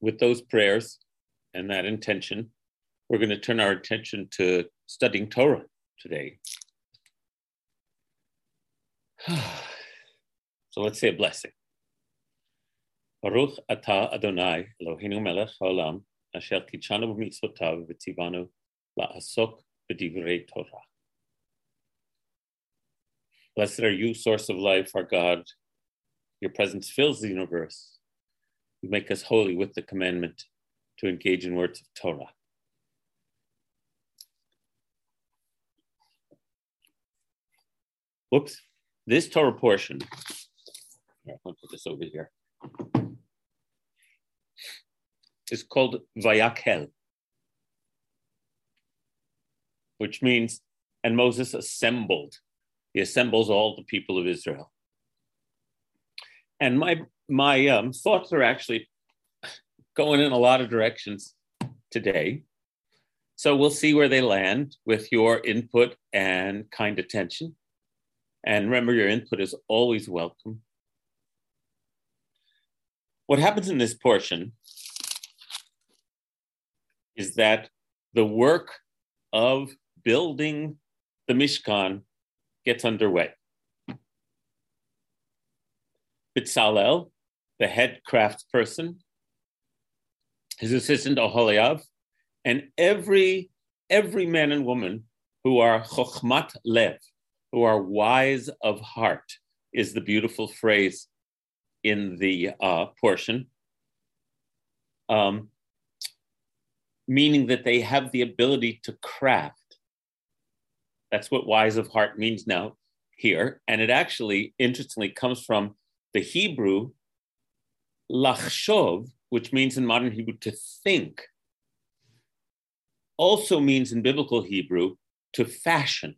with those prayers and that intention, we're going to turn our attention to studying Torah today. so let's say a blessing. Baruch atah Adonai Eloheinu melech haolam asher kidshanu b'mitzvotav v'tzivanu la'asok b'divrei Torah. Blessed are you, source of life, our God. Your presence fills the universe. Make us holy with the commandment to engage in words of Torah. Whoops. This Torah portion, I'll put this over here, is called Vayakhel, which means, and Moses assembled. He assembles all the people of Israel. And my my um, thoughts are actually going in a lot of directions today. So we'll see where they land with your input and kind attention. And remember, your input is always welcome. What happens in this portion is that the work of building the Mishkan gets underway. Bitzalel, the head craftsperson, his assistant Oholiav, and every every man and woman who are chokhmat lev, who are wise of heart, is the beautiful phrase in the uh, portion, um, meaning that they have the ability to craft. That's what wise of heart means now here. And it actually, interestingly, comes from the Hebrew lachshov, which means in modern Hebrew to think, also means in biblical Hebrew to fashion.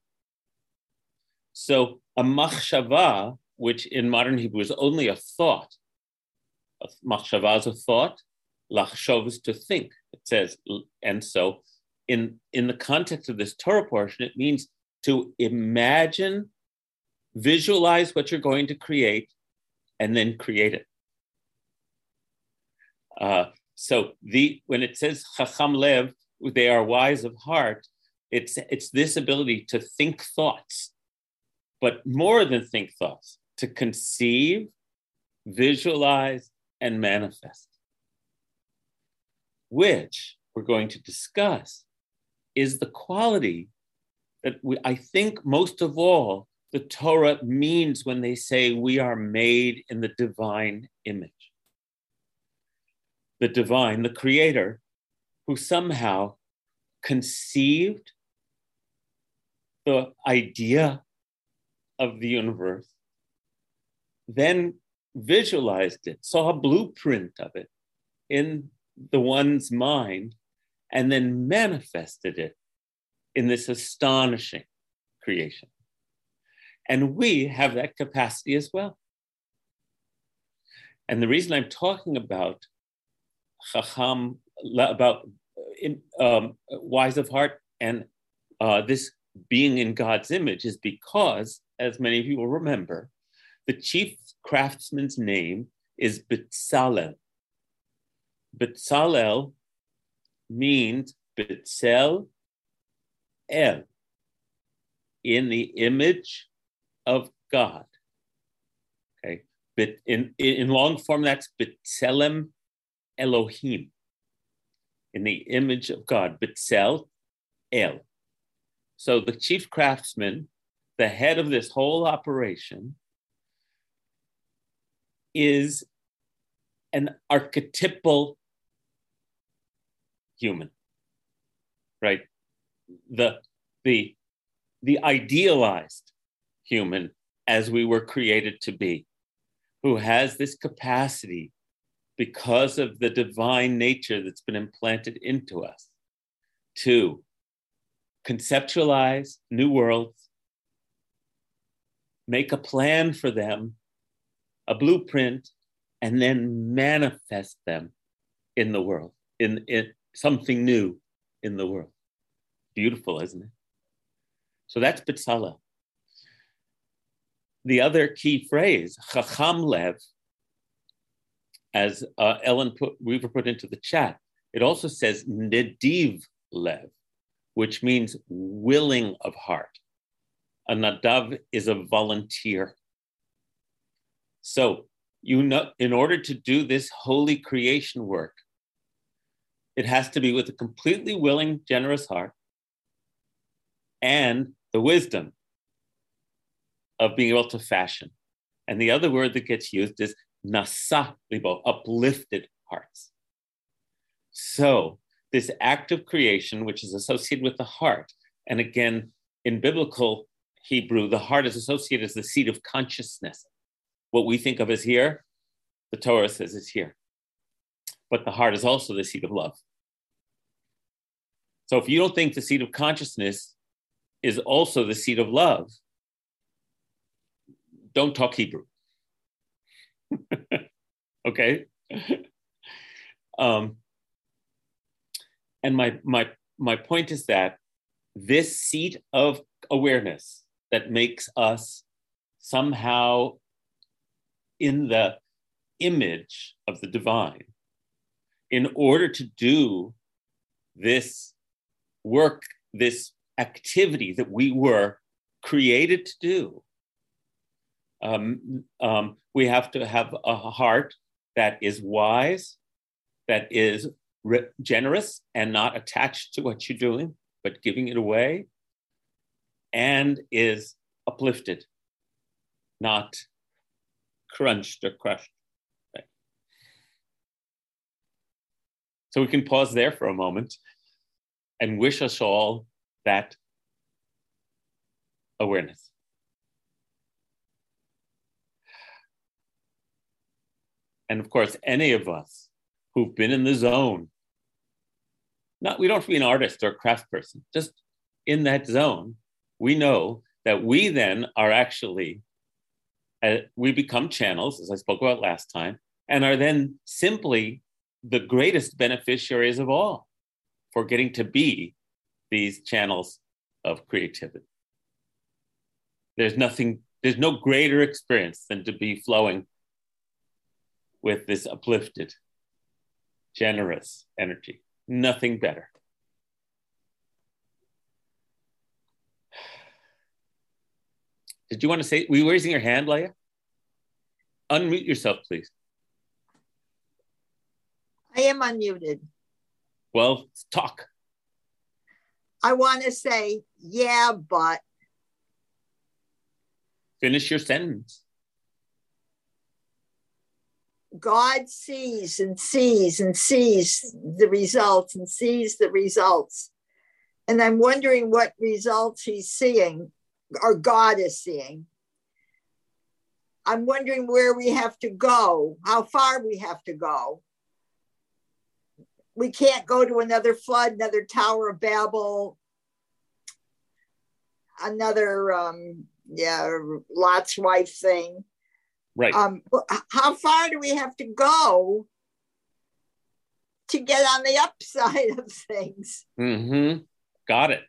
So a machshava, which in modern Hebrew is only a thought, a machshava is a thought, lachshov is to think. It says, and so in in the context of this Torah portion, it means to imagine, visualize what you're going to create, and then create it. Uh, so the when it says chacham lev, they are wise of heart. It's it's this ability to think thoughts but more than think thoughts, to conceive, visualize, and manifest, which we're going to discuss is the quality that we, I think most of all the Torah means when they say we are made in the divine image. The divine, the creator, who somehow conceived the idea of the universe, then visualized it, saw a blueprint of it in the one's mind, and then manifested it in this astonishing creation. And we have that capacity as well. And the reason I'm talking about Chacham, about um, wise of heart and uh, this being in God's image is because as many of you will remember, the chief craftsman's name is Betzalel. Betzalel means Betzel El, in the image of God. Okay, but in, in long form, that's Betzelem Elohim, in the image of God, Betzel El. So the chief craftsman the head of this whole operation is an archetypal human right the the the idealized human as we were created to be who has this capacity because of the divine nature that's been implanted into us to conceptualize new worlds make a plan for them, a blueprint, and then manifest them in the world, in, in something new in the world. Beautiful, isn't it? So that's Bitzala. The other key phrase, Chacham Lev, as uh, Ellen put, Weaver put into the chat, it also says nediv lev, which means willing of heart. A nadav is a volunteer. So, you know, in order to do this holy creation work, it has to be with a completely willing, generous heart and the wisdom of being able to fashion. And the other word that gets used is nasa libo, uplifted hearts. So, this act of creation, which is associated with the heart, and again, in biblical Hebrew, the heart is associated as the seat of consciousness. What we think of as here, the Torah says is here. But the heart is also the seat of love. So if you don't think the seat of consciousness is also the seat of love, don't talk Hebrew. okay? um, and my my my point is that this seat of awareness that makes us somehow in the image of the divine in order to do this work this activity that we were created to do um, um, we have to have a heart that is wise that is re- generous and not attached to what you're doing, but giving it away, and is uplifted, not crunched or crushed. So we can pause there for a moment and wish us all that awareness. And of course, any of us who've been in the zone. Not, we don't have to be an artist or a craft person, just in that zone, we know that we then are actually, uh, we become channels, as I spoke about last time, and are then simply the greatest beneficiaries of all for getting to be these channels of creativity. There's nothing, there's no greater experience than to be flowing with this uplifted generous energy. Nothing better. Did you want to say, were you raising your hand, Leah? Unmute yourself, please. I am unmuted. Well, talk. I want to say, yeah, but. Finish your sentence. God sees and sees and sees the results and sees the results. And I'm wondering what results he's seeing or God is seeing. I'm wondering where we have to go, how far we have to go. We can't go to another flood, another Tower of Babel, another, um, yeah, Lot's wife thing. Right. Um, how far do we have to go to get on the upside of things? Mm-hmm. Got it.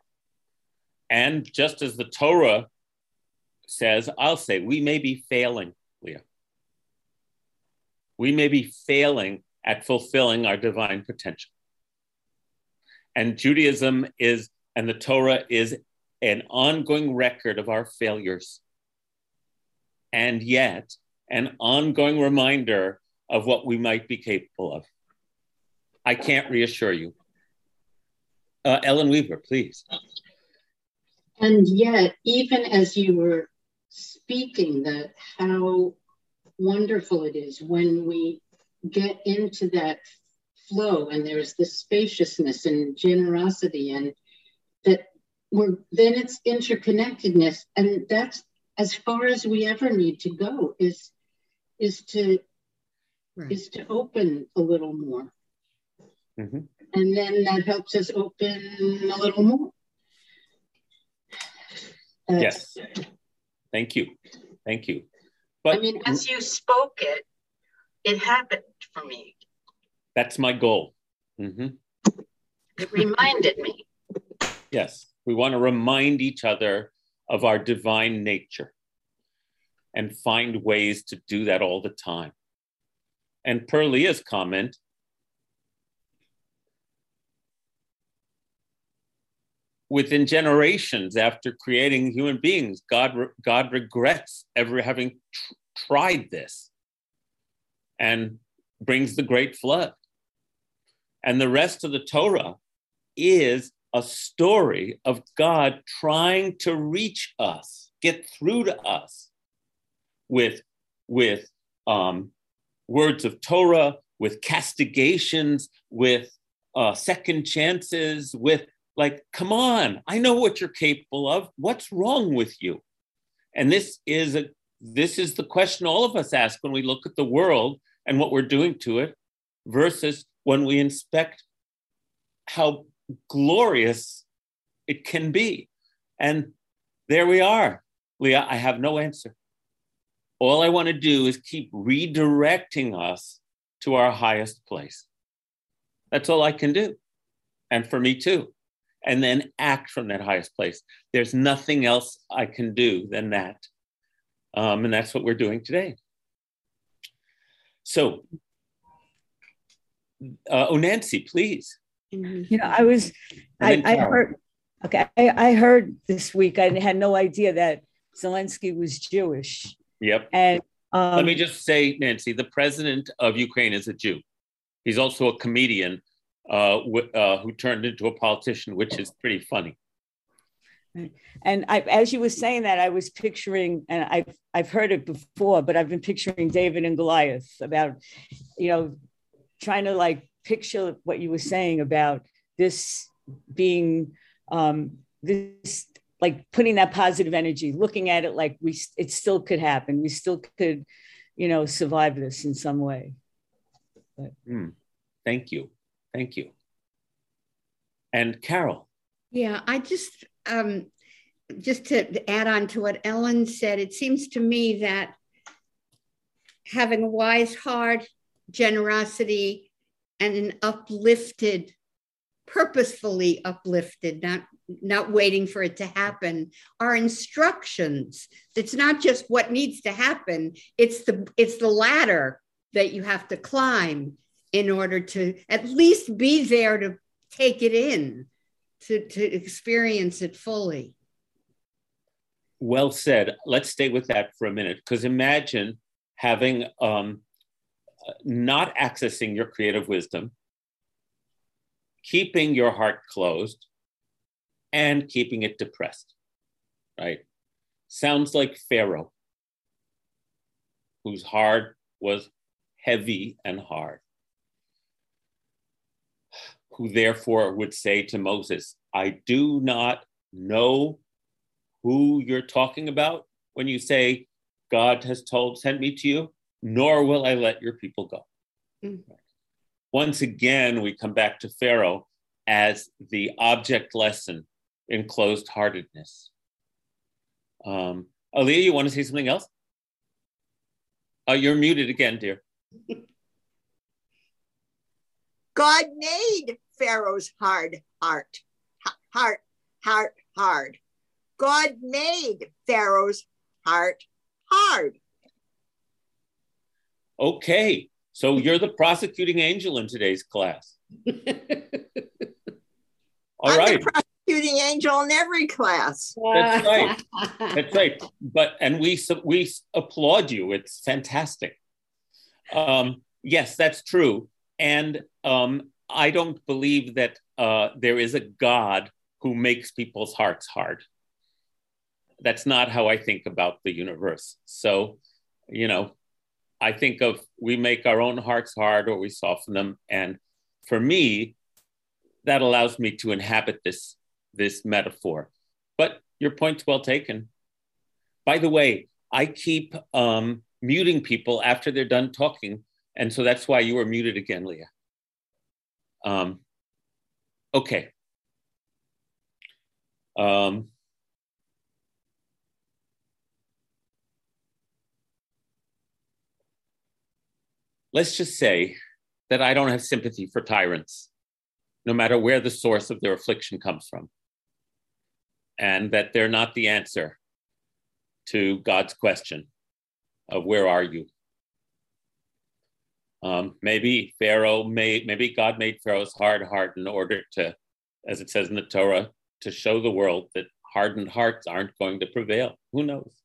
And just as the Torah says, I'll say, we may be failing, Leah. We may be failing at fulfilling our divine potential. And Judaism is, and the Torah is an ongoing record of our failures. And yet, an ongoing reminder of what we might be capable of. I can't reassure you. Uh, Ellen Weaver, please. And yet, even as you were speaking, that how wonderful it is when we get into that flow and there's this spaciousness and generosity and that we're then it's interconnectedness and that's as far as we ever need to go is is to right. is to open a little more. Mm-hmm. and then that helps us open a little more. Yes. Thank you. Thank you. But i mean as you spoke it it happened for me. That's my goal. Mm-hmm. it reminded me. Yes. We want to remind each other of our divine nature and find ways to do that all the time. And per Leah's comment, within generations after creating human beings, God, God regrets ever having tr- tried this and brings the great flood. And the rest of the Torah is a story of God trying to reach us, get through to us with, with um, words of Torah, with castigations, with uh, second chances, with like, come on, I know what you're capable of. What's wrong with you? And this is a this is the question all of us ask when we look at the world and what we're doing to it, versus when we inspect how glorious it can be. And there we are. Leah, I have no answer. All I want to do is keep redirecting us to our highest place. That's all I can do. And for me too and then act from that highest place. There's nothing else I can do than that. Um, and that's what we're doing today. So, uh, oh, Nancy, please. You know, I was, I, I, heard, okay, I, I heard this week, I had no idea that Zelensky was Jewish. Yep. And um, let me just say, Nancy, the president of Ukraine is a Jew. He's also a comedian uh, w- uh, who turned into a politician, which is pretty funny. And I, as you were saying that, I was picturing, and I've I've heard it before, but I've been picturing David and Goliath about, you know, trying to like picture what you were saying about this being um, this like putting that positive energy, looking at it like we it still could happen, we still could, you know, survive this in some way. But. Mm, thank you. Thank you. And Carol. Yeah, I just um, just to add on to what Ellen said, it seems to me that having a wise heart, generosity, and an uplifted, purposefully uplifted, not not waiting for it to happen, are instructions. It's not just what needs to happen; it's the it's the ladder that you have to climb in order to at least be there to take it in, to, to experience it fully. Well said. Let's stay with that for a minute because imagine having um, not accessing your creative wisdom, keeping your heart closed, and keeping it depressed, right? Sounds like Pharaoh, whose heart was heavy and hard who therefore would say to Moses, I do not know who you're talking about when you say, God has told, sent me to you, nor will I let your people go. Mm-hmm. Once again, we come back to Pharaoh as the object lesson in closed heartedness. Um, Leah, you want to say something else? Uh, you're muted again, dear. God made Pharaoh's hard heart, heart, heart, hard. God made Pharaoh's heart hard. Okay, so you're the prosecuting angel in today's class. All I'm right. The prosecuting angel in every class. That's right. That's right. But and we we applaud you. It's fantastic. Um, yes, that's true. And um, I don't believe that uh, there is a God who makes people's hearts hard. That's not how I think about the universe. So, you know, I think of we make our own hearts hard or we soften them. And for me, that allows me to inhabit this, this metaphor. But your point's well taken. By the way, I keep um, muting people after they're done talking. And so that's why you were muted again, Leah. Um, okay. Um, let's just say that I don't have sympathy for tyrants, no matter where the source of their affliction comes from, and that they're not the answer to God's question of where are you? Um, maybe Pharaoh made, maybe God made Pharaoh's hard heart in order to, as it says in the Torah, to show the world that hardened hearts aren't going to prevail. Who knows?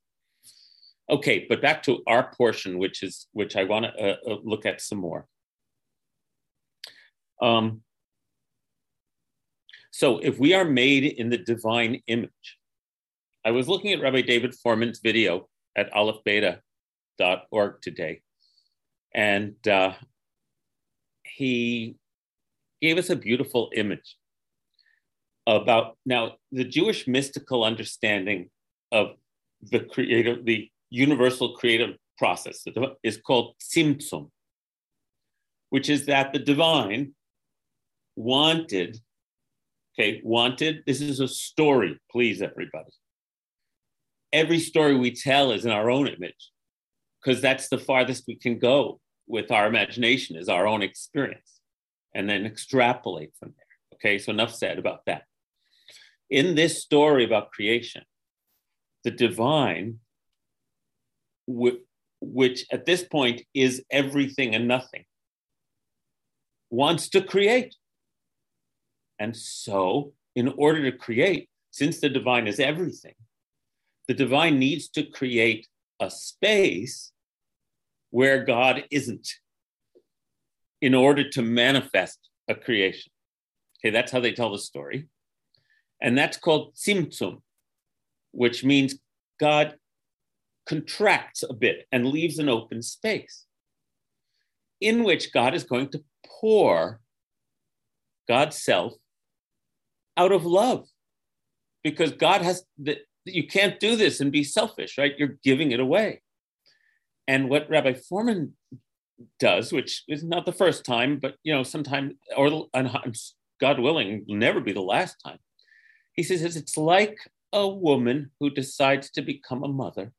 Okay, but back to our portion, which is which I want to uh, uh, look at some more. Um, so, if we are made in the divine image, I was looking at Rabbi David Fohrman's video at aleph-beta.org today, and uh, he gave us a beautiful image about now the Jewish mystical understanding of the creative, the universal creative process is called tzimtzum, which is that the divine wanted, okay, wanted, this is a story, please, everybody. Every story we tell is in our own image, because that's the farthest we can go with our imagination, is our own experience, and then extrapolate from there. Okay, so enough said about that. In this story about creation, the divine, which at this point is everything and nothing, wants to create. And so, in order to create, since the divine is everything, the divine needs to create a space where God isn't in order to manifest a creation. Okay, that's how they tell the story. And that's called tzimtzum, which means God contracts a bit and leaves an open space in which God is going to pour God's self out of love because God has that you can't do this and be selfish, right? You're giving it away. And what Rabbi Fohrman does, which is not the first time, but you know, sometime or God willing, never be the last time. He says it's like a woman who decides to become a mother,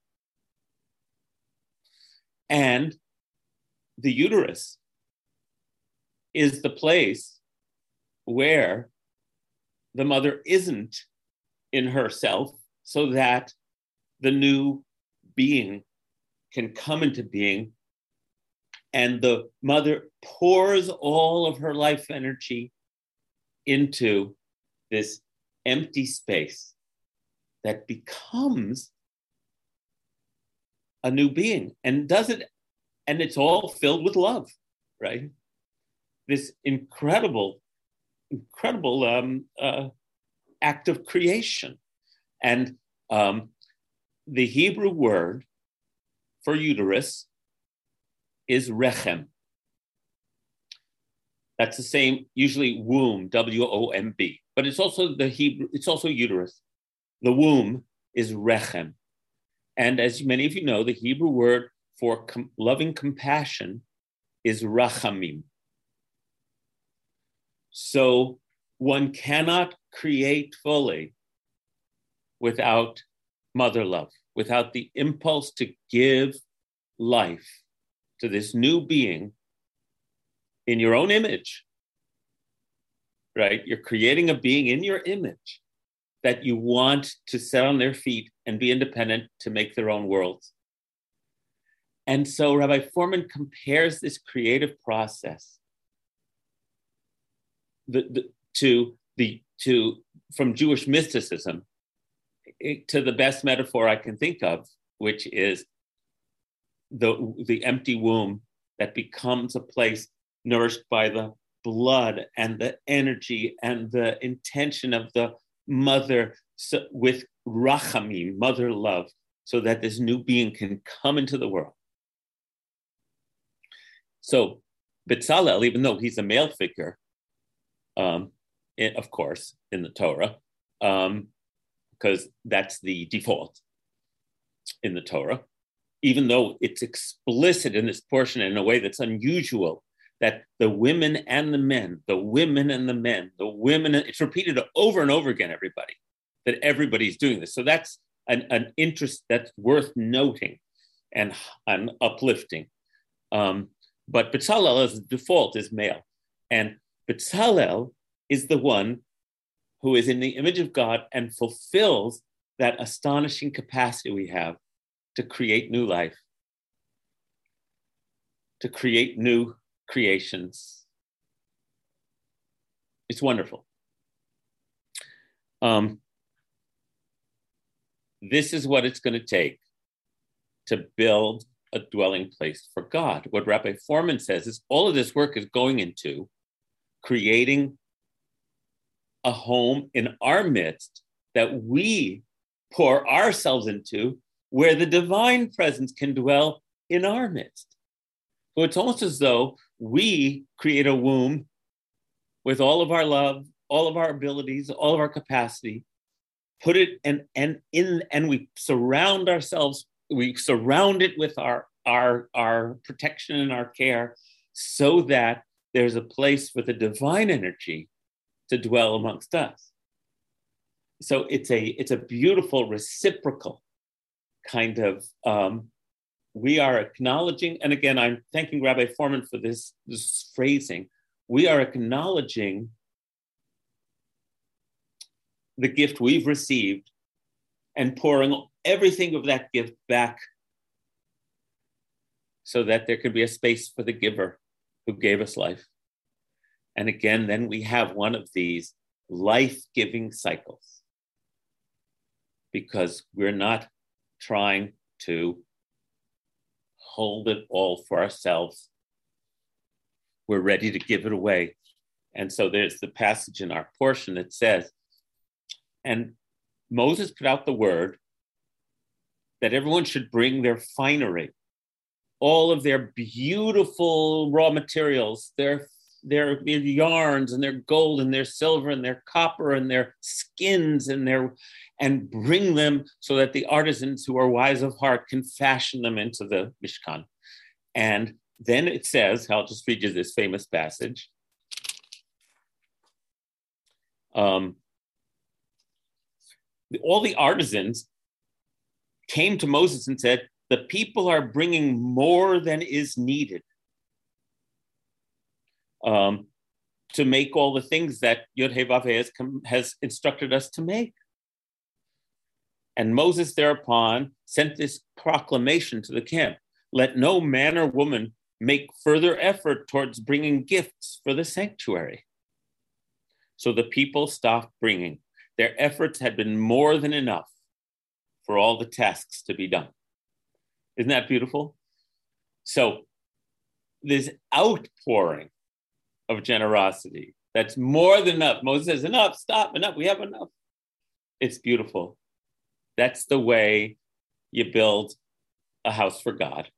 and the uterus is the place where the mother isn't in herself so that the new being can come into being. And the mother pours all of her life energy into this empty space that becomes a new being. And does it and it's all filled with love right? This incredible incredible um, uh, act of creation. And um, the hebrew word for uterus is rechem. That's the same usually womb w-o-m-b but it's also the Hebrew, it's also uterus. The womb is rechem. And as many of you know, the Hebrew word for com- loving compassion is rachamim. So one cannot create fully without mother love, without the impulse to give life to this new being in your own image right? You're creating a being in your image that you want to set on their feet and be independent to make their own worlds. And so Rabbi Fohrman compares this creative process the, the, to the to from Jewish mysticism eh, to the best metaphor I can think of, which is the the empty womb that becomes a place nourished by the blood and the energy and the intention of the mother so, with rachamim, mother love, so that this new being can come into the world. So Bezalel, even though he's a male figure, um, of course, in the Torah, because um, that's the default in the Torah, even though it's explicit in this portion in a way that's unusual that the women and the men, the women and the men, the women, it's repeated over and over again, everybody, that everybody's doing this. So that's an, an interest that's worth noting and, and uplifting. Um, but Bezalel as default is male. And Bezalel is the one who is in the image of God and fulfills that astonishing capacity we have to create new life, to create new creations. It's wonderful. Um, this is what it's going to take to build a dwelling place for God. What Rabbi Fohrman says is all of this work is going into creating a home in our midst that we pour ourselves into where the divine presence can dwell in our midst. So it's almost as though we create a womb with all of our love, all of our abilities, all of our capacity, put it and and in and we surround ourselves, we surround it with our our our protection and our care so that there's a place for the divine energy to dwell amongst us. So it's a it's a beautiful reciprocal kind of um, we are acknowledging, and again, I'm thanking Rabbi Fohrman for this, this phrasing. We are acknowledging the gift we've received and pouring everything of that gift back so that there can be a space for the giver who gave us life. And again, then we have one of these life giving cycles because we're not trying to hold it all for ourselves. We're ready to give it away. And so there's the passage in our portion that says, and Moses put out the word that everyone should bring their finery, all of their beautiful raw materials, their their, yarns and their gold and their silver and their copper and their skins and their and bring them so that the artisans who are wise of heart can fashion them into the Mishkan. And then it says, I'll just read you this famous passage. Um, all the artisans came to Moses and said, The people are bringing more than is needed um, to make all the things that Yod has, has instructed us to make. And Moses thereupon sent this proclamation to the camp let no man or woman make further effort towards bringing gifts for the sanctuary. So the people stopped bringing. Their efforts had been more than enough for all the tasks to be done. Isn't that beautiful? So, this outpouring of generosity. That's more than enough. Moses says, enough, stop, enough, we have enough. It's beautiful. That's the way you build a house for God,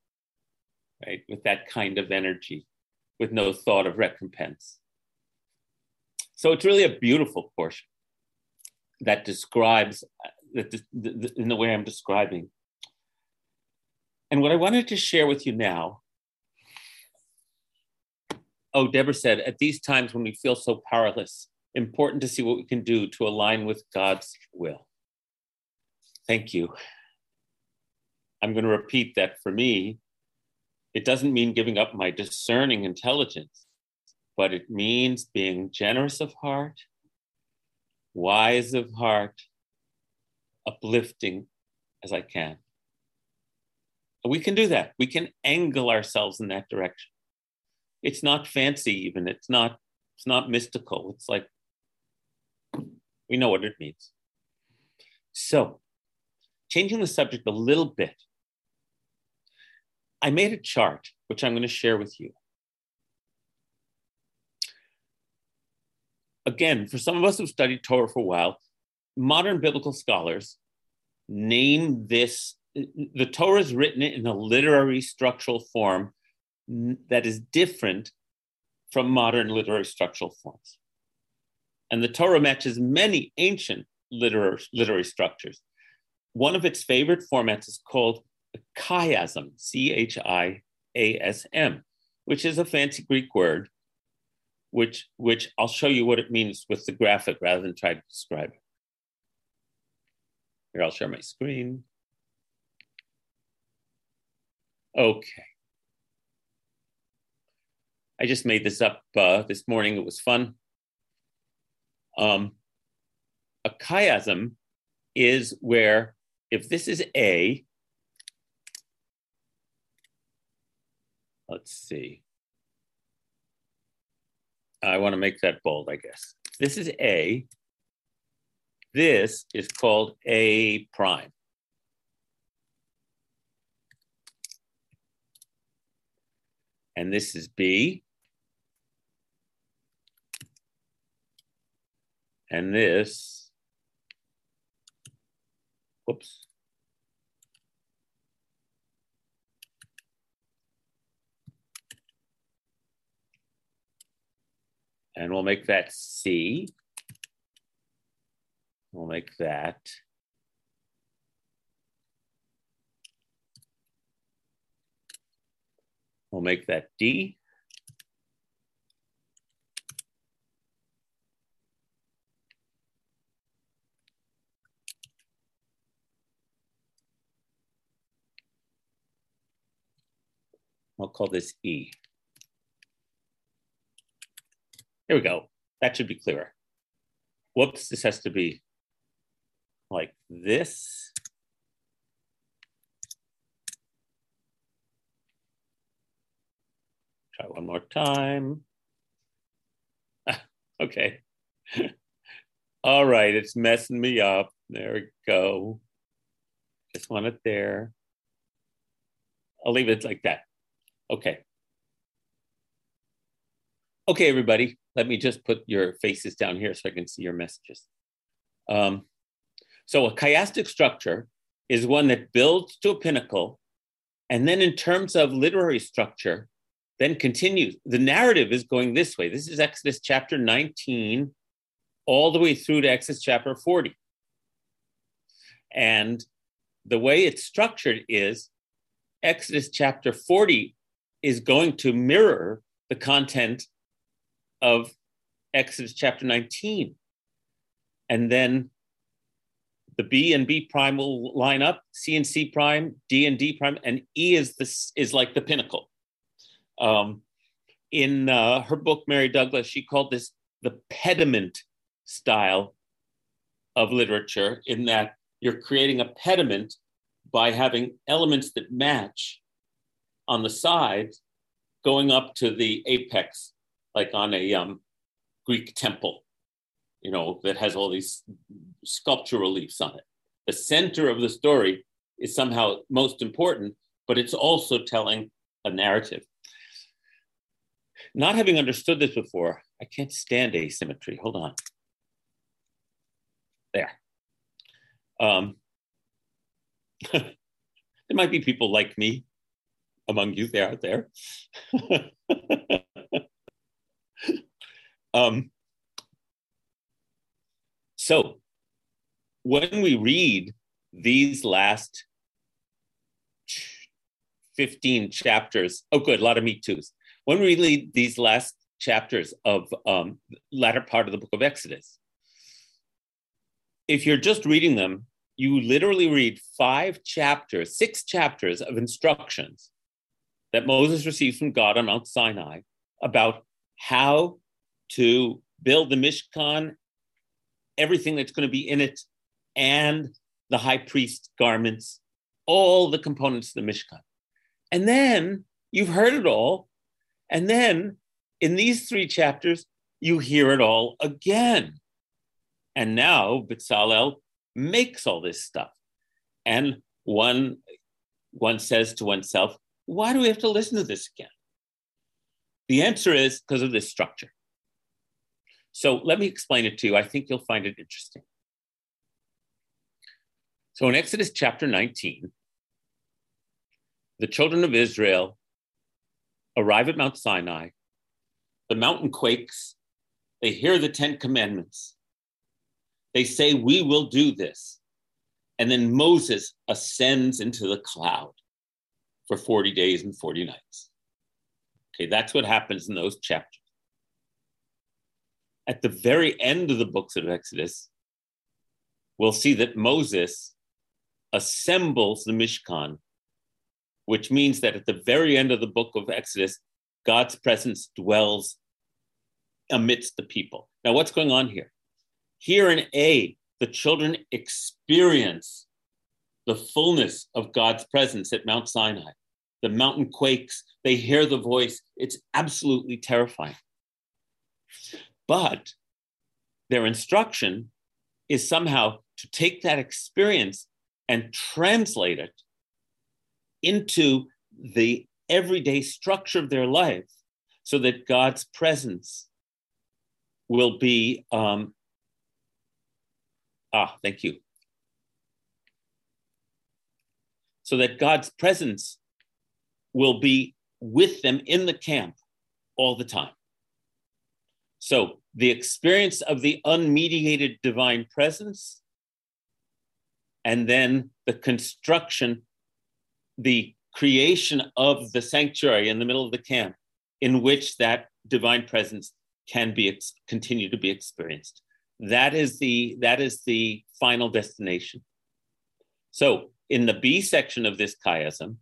right? With that kind of energy, with no thought of recompense. So it's really a beautiful portion that describes that in the way I'm describing. And what I wanted to share with you now Oh, Deborah said, at these times when we feel so powerless, important to see what we can do to align with God's will. Thank you. I'm going to repeat that for me, it doesn't mean giving up my discerning intelligence, but it means being generous of heart, wise of heart, uplifting as I can. We can do that. We can angle ourselves in that direction. It's not fancy even. It's not it's not mystical. It's like we know what it means. So changing the subject a little bit i made a chart which i'm going to share with you again for some of us who've studied torah for a while modern biblical scholars name this the torah is written in a literary structural form that is different from modern literary structural forms. And the Torah matches many ancient literary, literary structures. One of its favorite formats is called chiasm, C H I A S M, which is a fancy Greek word, which, which I'll show you what it means with the graphic rather than try to describe it. Here, I'll share my screen. Okay. I just made this up uh, this morning. It was fun. Um, a chiasm is where if this is A, let's see. I want to make that bold, I guess. This is A. This is called A prime. And this is B. And this, whoops. And we'll make that C. We'll make that. We'll make that D. I'll call this E. Here we go. That should be clearer. Whoops, this has to be like this. Try one more time. okay. All right, it's messing me up. There we go. Just want it there. I'll leave it like that. Okay. Okay, everybody let me just put your faces down here so I can see your messages. Um, so a chiastic structure is one that builds to a pinnacle, and then in terms of literary structure, then continues. The narrative is going this way. This is Exodus chapter 19, all the way through to Exodus chapter 40. And the way it's structured is Exodus chapter 40 is going to mirror the content of Exodus chapter 19. And then the B and B prime will line up, C and C prime, D and D prime, and E is this is like the pinnacle. Um, in uh, her book, Mary Douglas, she called this the pediment style of literature, in that you're creating a pediment by having elements that match on the sides going up to the apex like on a um, Greek temple, you know, that has all these sculpture reliefs on it. The center of the story is somehow most important, but it's also telling a narrative. Not having understood this before, I can't stand asymmetry. Hold on. There. Um, there might be people like me among you there out there. Um, so when we read these last 15 chapters, oh, good, a lot of me too's. When we read these last chapters of um, latter part of the book of Exodus, if you're just reading them, you literally read five chapters, six chapters of instructions that Moses receives from God on Mount Sinai about how to build the Mishkan, everything that's going to be in it, and the high priest garments, all the components of the Mishkan. And then you've heard it all. And then in these three chapters, you hear it all again. And now Bezalel makes all this stuff. And one, one says to oneself, why do we have to listen to this again? The answer is because of this structure. So let me explain it to you. I think you'll find it interesting. So in Exodus chapter 19, the children of Israel arrive at Mount Sinai. The mountain quakes. They hear the Ten Commandments. They say, We will do this. And then Moses ascends into the cloud for 40 days and 40 nights. Okay, that's what happens in those chapters at the very end of the books of Exodus, we'll see that Moses assembles the Mishkan, which means that at the very end of the book of Exodus, God's presence dwells amidst the people. Now, what's going on here? Here in A, the children experience the fullness of God's presence at Mount Sinai. The mountain quakes, they hear the voice. It's absolutely terrifying. But their instruction is somehow to take that experience and translate it into the everyday structure of their life so that God's presence will be. Um, ah, thank you. So that God's presence will be with them in the camp all the time. So the experience of the unmediated divine presence, and then the construction, the creation of the sanctuary in the middle of the camp, in which that divine presence can be continue to be experienced. That is the that is the final destination. So in the B section of this chiasm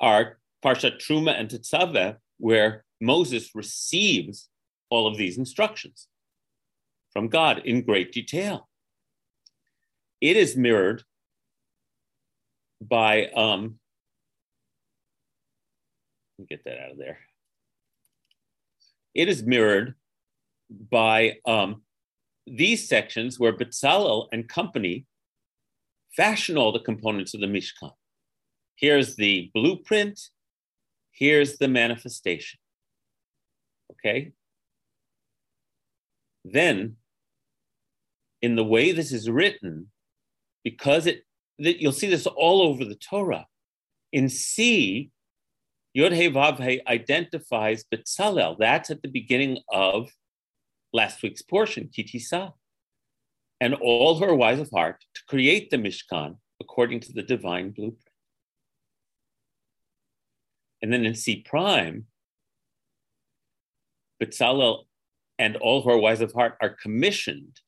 are Parsha Truma and Tetzaveh, where Moses receives all of these instructions from God in great detail. It is mirrored by, um, let me get that out of there. It is mirrored by um, these sections where Bezalel and company fashion all the components of the Mishkan. Here's the blueprint, here's the manifestation. Okay? Then, in the way this is written, because it that you'll see this all over the Torah. In C, Yod He Vav He identifies Betzalel. That's at the beginning of last week's portion, Ki Tisa. And all are wise of heart to create the Mishkan according to the divine blueprint. And then in C prime, Betzalel and all who are wise of heart are commissioned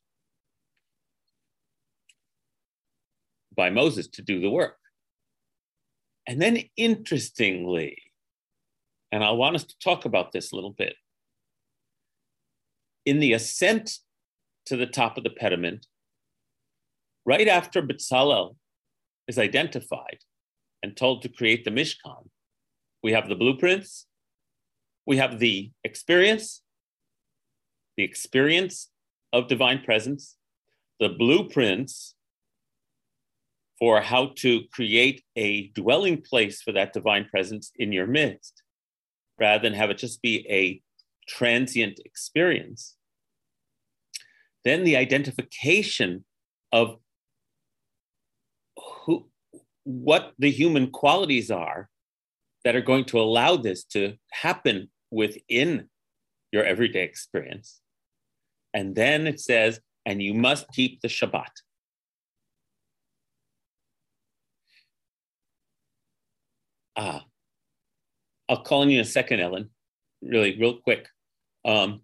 by Moses to do the work. And then, interestingly, and I want us to talk about this a little bit, in the ascent to the top of the pediment, right after Bezalel is identified and told to create the Mishkan, we have the blueprints, we have the experience, the experience of divine presence, the blueprints for how to create a dwelling place for that divine presence in your midst, rather than have it just be a transient experience. Then the identification of who, what the human qualities are that are going to allow this to happen within your everyday experience. And then it says, and you must keep the Shabbat. Ah, I'll call on you in a second, Ellen, really, real quick. Um,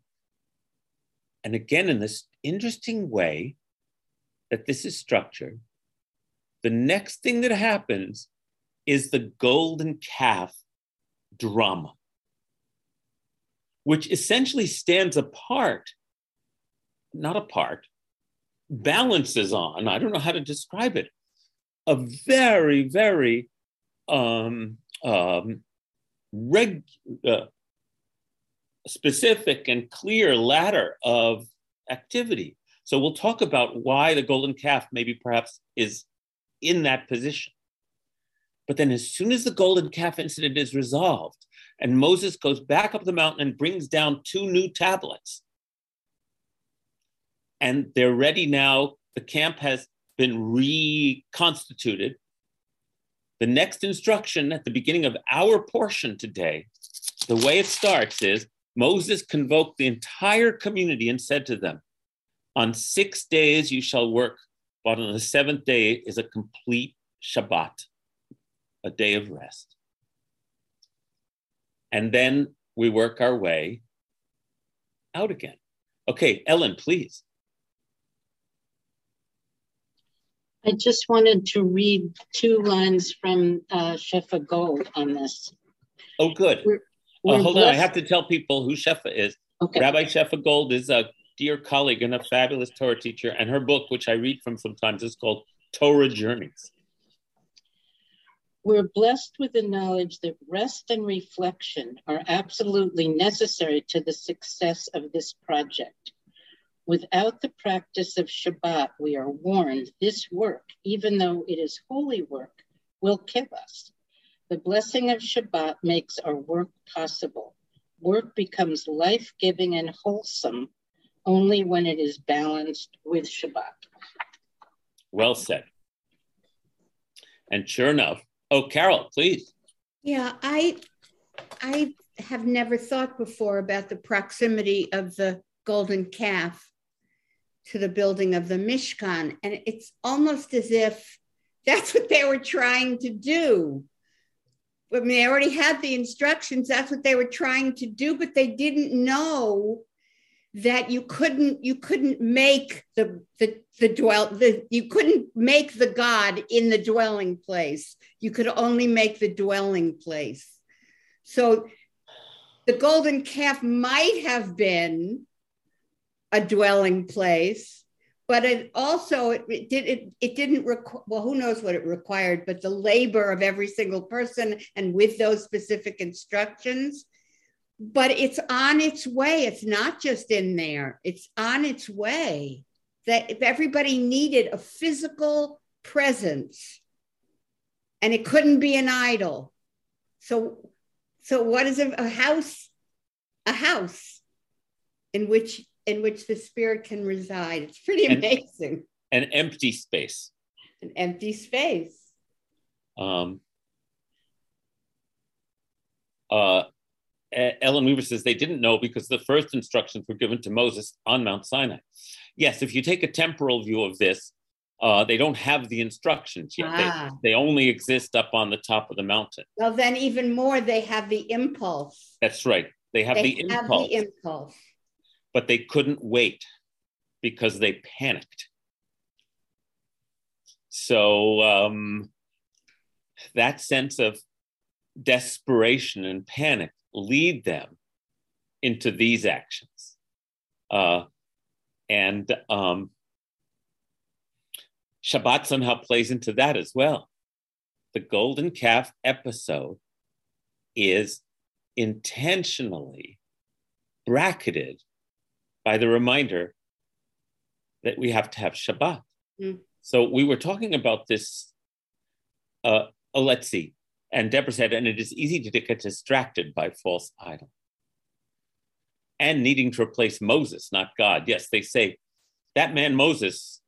and again, in this interesting way that this is structured, the next thing that happens is the golden calf drama, which essentially stands apart, not apart, balances on, I don't know how to describe it, a very, very um, um, reg, uh, specific and clear ladder of activity. So we'll talk about why the golden calf maybe perhaps is in that position. But then, as soon as the golden calf incident is resolved, and Moses goes back up the mountain and brings down two new tablets, and they're ready now, the camp has been reconstituted. The next instruction at the beginning of our portion today, the way it starts is Moses convoked the entire community and said to them, On six days you shall work, but on the seventh day is a complete Shabbat, a day of rest. And then we work our way out again. Okay, Ellen, please. I just wanted to read two lines from uh, Shefa Gold on this. Oh, good. We're, we're uh, hold blessed. on, I have to tell people who Shefa is. Okay. Rabbi Shefa Gold is a dear colleague and a fabulous Torah teacher, and her book, which I read from sometimes, is called Torah Journeys. We're blessed with the knowledge that rest and reflection are absolutely necessary to the success of this project. Without the practice of Shabbat, we are warned this work, even though it is holy work, will kill us. The blessing of Shabbat makes our work possible. Work becomes life giving and wholesome only when it is balanced with Shabbat. Well said. And sure enough, Oh, Carol, please. Yeah, I I have never thought before about the proximity of the golden calf to the building of the Mishkan. And it's almost as if that's what they were trying to do. I mean, they already had the instructions, that's what they were trying to do, but they didn't know that you couldn't you couldn't make the the the dwell the you couldn't make the god in the dwelling place you could only make the dwelling place so the golden calf might have been a dwelling place but it also it, it did it, it didn't require well who knows what it required but the labor of every single person and with those specific instructions but it's on its way. It's not just in there, it's on its way. That if everybody needed a physical presence and it couldn't be an idol. So, so what is a, a house? A house in which in which the spirit can reside. It's pretty amazing. An, an empty space. An empty space. Um, uh, Ellen Weaver says they didn't know because the first instructions were given to Moses on Mount Sinai. Yes, if you take a temporal view of this, uh, they don't have the instructions yet. Ah. They, they, only exist up on the top of the mountain. Well, then even more, they have the impulse. That's right. They have, they the, have impulse, the impulse. But they couldn't wait because they panicked. So um, that sense of desperation and panic lead them into these actions. Uh, and um, Shabbat somehow plays into that as well. The golden calf episode is intentionally bracketed by the reminder that we have to have Shabbat. Mm. So we were talking about this. Uh, let's see. And Deborah said, and it is easy to get distracted by false idol. And needing to replace Moses, not God. Yes, they say that man Moses,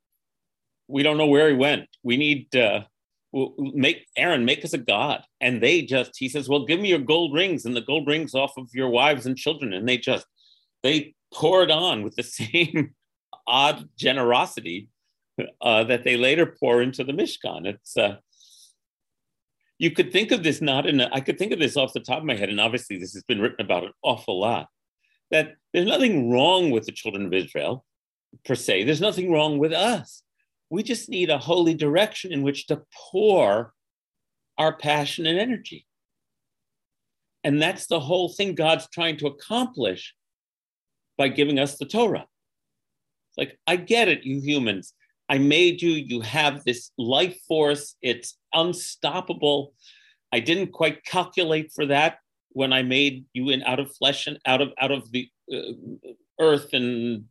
we don't know where he went. We need uh, make Aaron make us a god. And they just he says, well, give me your gold rings and the gold rings off of your wives and children. And they just they poured on with the same odd generosity uh, that they later pour into the Mishkan. It's uh, you could think of this not in a, I could think of this off the top of my head, and obviously this has been written about an awful lot. That there's nothing wrong with the children of Israel per se. There's nothing wrong with us. We just need a holy direction in which to pour our passion and energy. And that's the whole thing God's trying to accomplish by giving us the Torah. It's like, I get it, you humans. I made you. You have this life force. It's unstoppable. I didn't quite calculate for that when I made you in out of flesh and out of out of the uh, earth and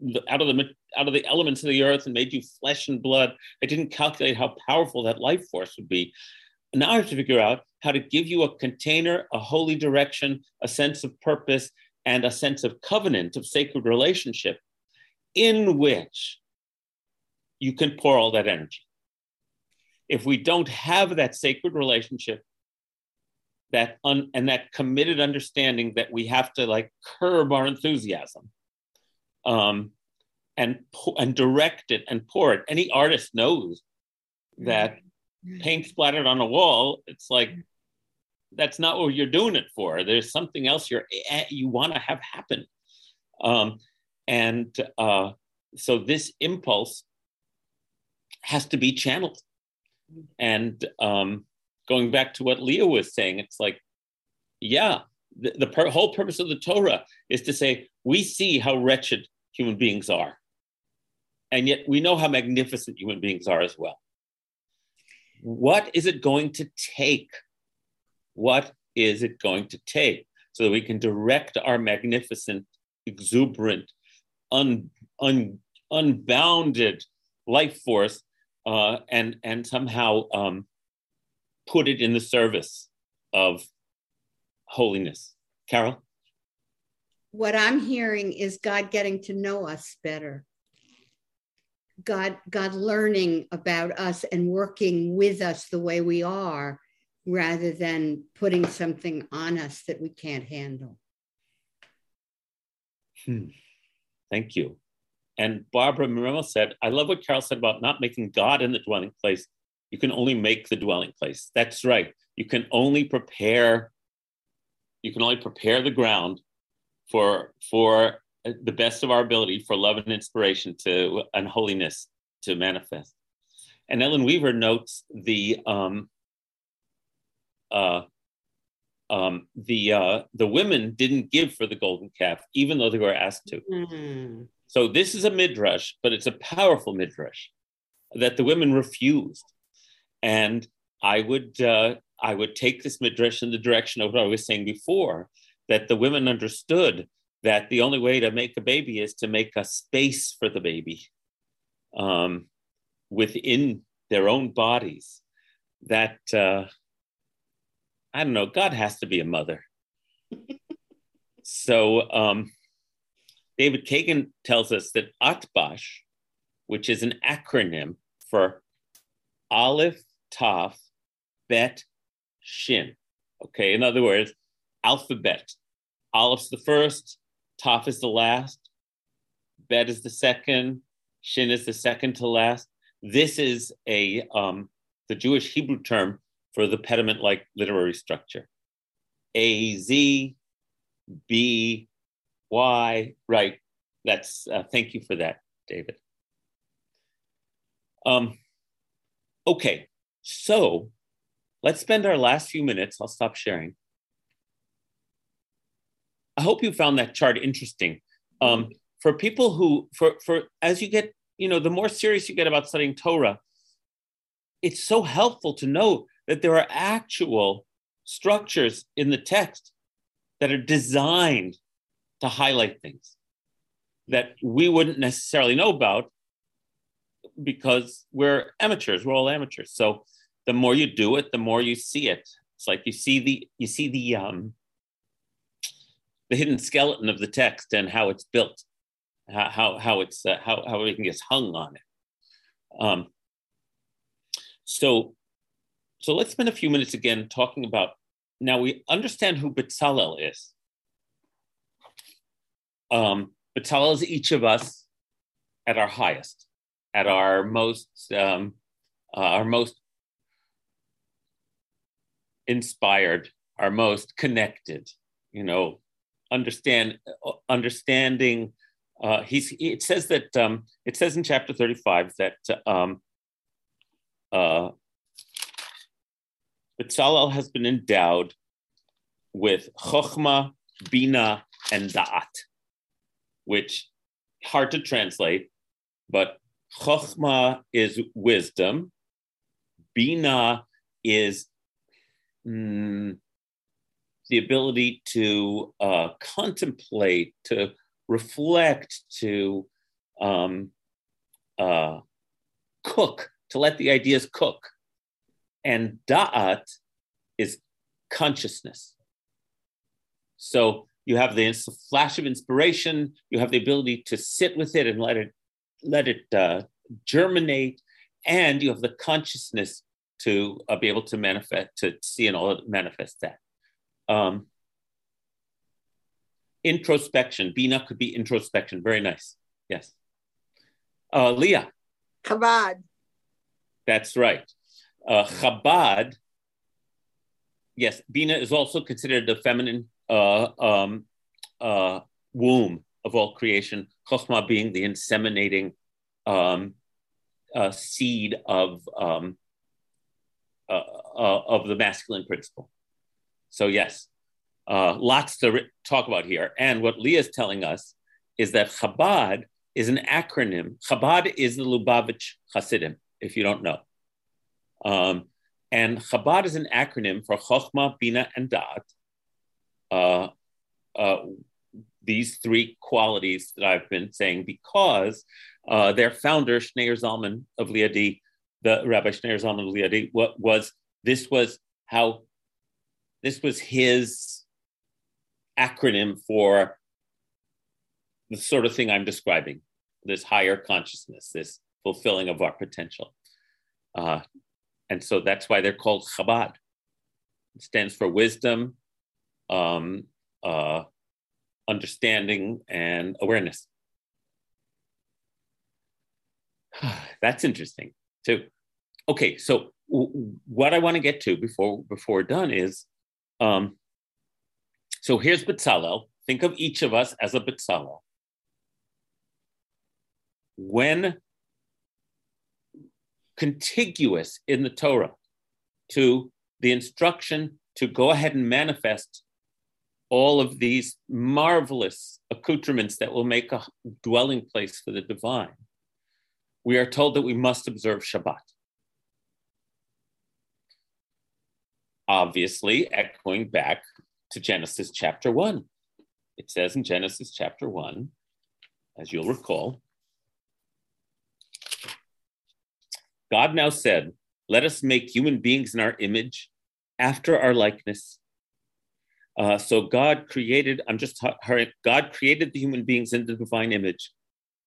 the, out of the out of the elements of the earth and made you flesh and blood. I didn't calculate how powerful that life force would be. Now I have to figure out how to give you a container, a holy direction, a sense of purpose, and a sense of covenant of sacred relationship in which you can pour all that energy. If we don't have that sacred relationship, that un, and that committed understanding that we have to like curb our enthusiasm, um, and and direct it and pour it. Any artist knows that paint splattered on a wall. It's like that's not what you're doing it for. There's something else you're eh, you want to have happen, um, and uh, so this impulse has to be channeled. And um, going back to what Leah was saying, it's like, yeah, the, the per- whole purpose of the Torah is to say, we see how wretched human beings are. And yet we know how magnificent human beings are as well. what is it going to take? What is it going to take so that we can direct our magnificent, exuberant, un, un, unbounded life force uh, and, and somehow um, put it in the service of holiness? Carol? What I'm hearing is God getting to know us better. God, God learning about us and working with us the way we are rather than putting something on us that we can't handle. Hmm. Thank you. And Barbara Morello said, I love what Carol said about not making God in the dwelling place. You can only make the dwelling place. That's right. You can only prepare, you can only prepare the ground for for the best of our ability for love and inspiration to and holiness to manifest. And Ellen Weaver notes the um, uh, um, the uh, the women didn't give for the golden calf, even though they were asked to. Mm-hmm. So this is a midrash, but it's a powerful midrash that the women refused. And I would uh, I would take this midrash in the direction of what I was saying before, that the women understood that the only way to make a baby is to make a space for the baby um, within their own bodies. That uh, I don't know, God has to be a mother. so um, David Kagan tells us that Atbash, which is an acronym for Aleph, Taf, Bet, Shin. Okay, in other words, alphabet. Aleph's the first, Taf is the last, Bet is the second, Shin is the second to last. This is a um, the Jewish Hebrew term for the pediment-like literary structure. A Z B Y right. That's uh, thank you for that, David. Um, okay, so let's spend our last few minutes. I'll stop sharing. I hope you found that chart interesting. Um, for people who, for for as you get, you know, the more serious you get about studying Torah, it's so helpful to know that there are actual structures in the text that are designed to highlight things that we wouldn't necessarily know about because we're amateurs we're all amateurs. So the more you do it the more you see it. It's like you see the you see the um the hidden skeleton of the text and how it's built how how, it's uh, how how everything gets hung on it. Um so so let's spend a few minutes again talking about now we understand who Bezalel is. Um, Bezalel is each of us at our highest, at our most, um, uh, our most inspired, our most connected. You know, understand, understanding. Uh, he's. It says that um, it says in chapter thirty-five that um, uh, Bezalel has been endowed with chokhmah, bina, and da'at, which hard to translate, but chokhmah is wisdom, bina is mm, the ability to uh, contemplate, to reflect, to um, uh, cook, to let the ideas cook. And da'at is consciousness. So you have the flash of inspiration, you have the ability to sit with it and let it let it uh, germinate, and you have the consciousness to uh, be able to manifest, to see and all manifest that. Um, introspection, Bina could be introspection. Very nice. Yes. Uh, Leah. Chabad. That's right uh, Chabad, yes, Bina is also considered the feminine uh, um, uh, womb of all creation, Chokhmah being the inseminating um, uh, seed of, um, uh, uh, of the masculine principle. So, yes, lots to talk about here. And what Leah is telling us is that Chabad is an acronym. Chabad is the Lubavitch Hasidim, if you don't know. Um, and Chabad is an acronym for Chokhmah, Bina, and Da'at. Uh, uh, these three qualities that I've been saying because uh, their founder, Schneur Zalman of Liadi, the Rabbi Schneur Zalman of Liadi, what was this was how this was his acronym for the sort of thing I'm describing, this higher consciousness, this fulfilling of our potential. Uh, and so that's why they're called Chabad. It stands for wisdom, um, uh, understanding, and awareness. that's interesting too. Okay, so w- what I want to get to before before we're done is, um, so here's Betzalel. Think of each of us as a Betzalel. When contiguous in the Torah to the instruction to go ahead and manifest all of these marvelous accoutrements that will make a dwelling place for the divine, we are told that we must observe Shabbat. Obviously, echoing back to Genesis chapter 1. It says in Genesis chapter 1, as you'll recall, God now said, Let us make human beings in our image, after our likeness. Uh, so God created, I'm just, God created the human beings in the divine image,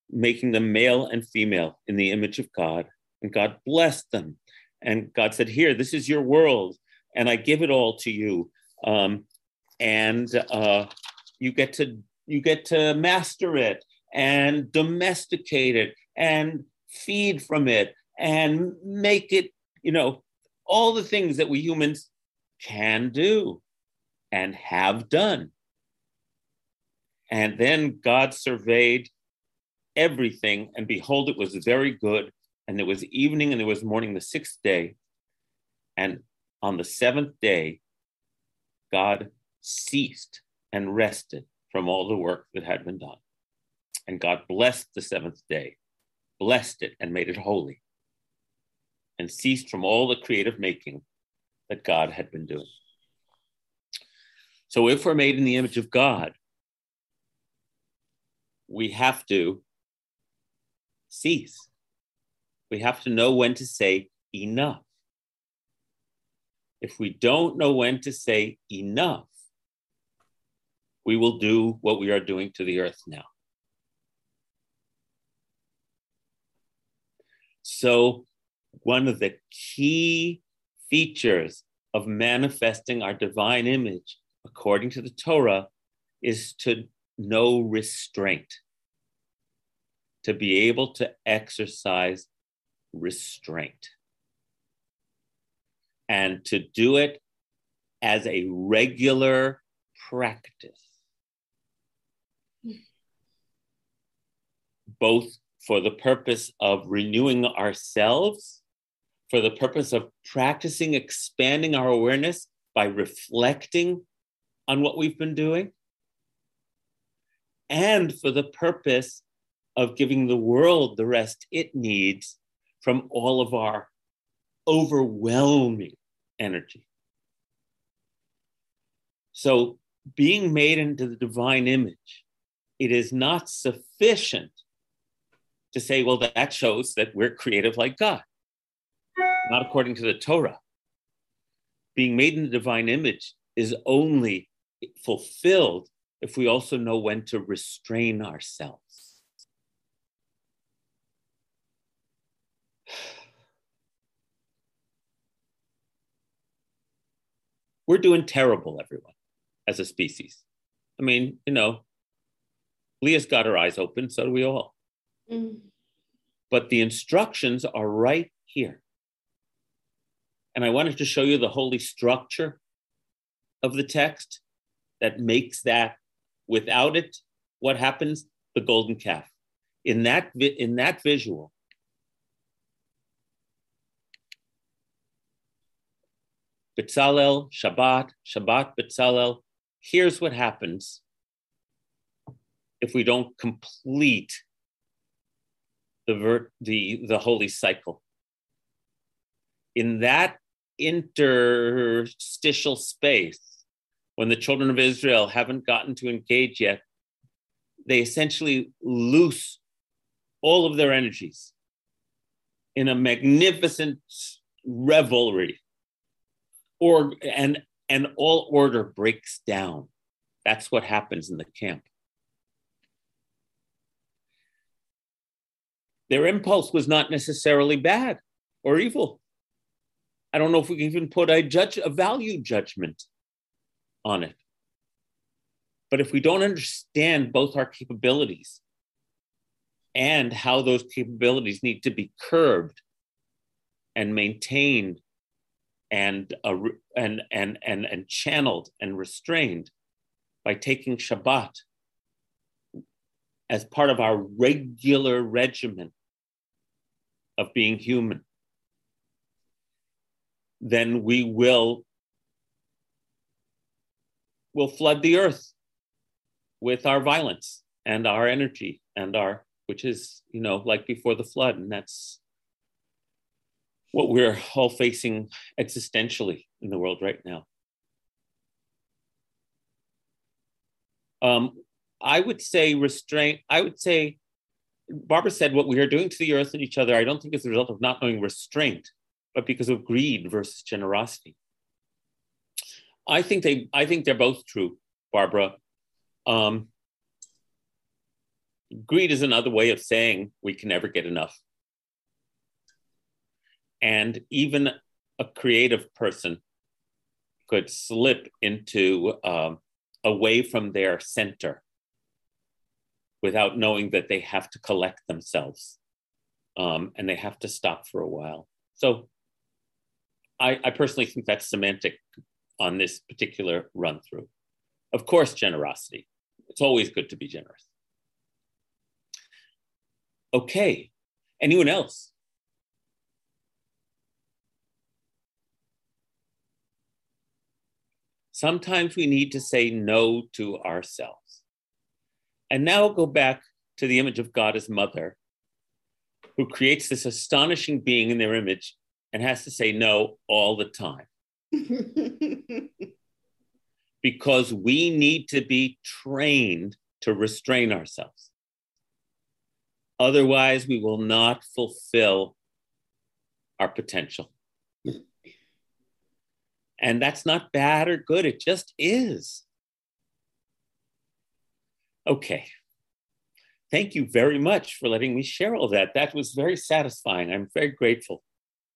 making them male and female in the image of God. And God blessed them. And God said, Here, this is your world, and I give it all to you. Um, and uh, you get to you get to master it and domesticate it and feed from it and make it, you know, all the things that we humans can do and have done. And then God surveyed everything, and behold, it was very good. And it was evening and it was morning the sixth day. And on the seventh day, God ceased and rested from all the work that had been done. And God blessed the seventh day, blessed it, and made it holy and ceased from all the creative making that God had been doing. So, if we're made in the image of God, we have to cease. We have to know when to say enough. If we don't know when to say enough, we will do what we are doing to the earth now. So, one of the key features of manifesting our divine image, according to the Torah, is to know restraint, to be able to exercise restraint, and to do it as a regular practice. Both for the purpose of renewing ourselves for the purpose of practicing expanding our awareness by reflecting on what we've been doing, and for the purpose of giving the world the rest it needs from all of our overwhelming energy. So, being made into the divine image, it is not sufficient to say, well, that shows that we're creative like God not according to the Torah. Being made in the divine image is only fulfilled if we also know when to restrain ourselves. We're doing terrible, everyone, as a species. I mean, you know, Leah's got her eyes open, so do we all. Mm. But the instructions are right here. And I wanted to show you the holy structure of the text that makes that without it, what happens? The golden calf. In that, in that visual, Betzalel, Shabbat, Shabbat, Betzalel. Here's what happens if we don't complete the, the, the holy cycle in that interstitial space, when the children of Israel haven't gotten to engage yet, they essentially loose all of their energies in a magnificent revelry. Or and and all order breaks down. That's what happens in the camp. Their impulse was not necessarily bad or evil i don't know if we can even put a judge a value judgment on it. But if we don't understand both our capabilities and how those capabilities need to be curbed and maintained and, uh, and, and, and, and channeled and restrained by taking Shabbat as part of our regular regimen of being human, then we will will flood the earth with our violence and our energy and our which is you know like before the flood. And that's what we're all facing existentially in the world right now. Um, i would say restraint i would say barbara said what we are doing to the earth and each other. I don't think is the result of not knowing restraint but because of greed versus generosity i think they i think they're both true barbara um, greed is another way of saying we can never get enough. And even a creative person could slip into um, away from their center without knowing that they have to collect themselves um, and they have to stop for a while. So I, I personally think that's semantic on this particular run through. Of course, generosity. It's always good to be generous. Okay. Anyone else? Sometimes we need to say no to ourselves. And now go back to the image of God as mother, who creates this astonishing being in their image and has to say no all the time. because we need to be trained to restrain ourselves. Otherwise, we will not fulfill our potential. And that's not bad or good, it just is. Okay. Thank you very much for letting me share all that. That was very satisfying. I'm very grateful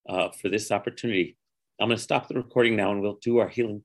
uh, for this opportunity. I'm going to stop the recording now and we'll do our healing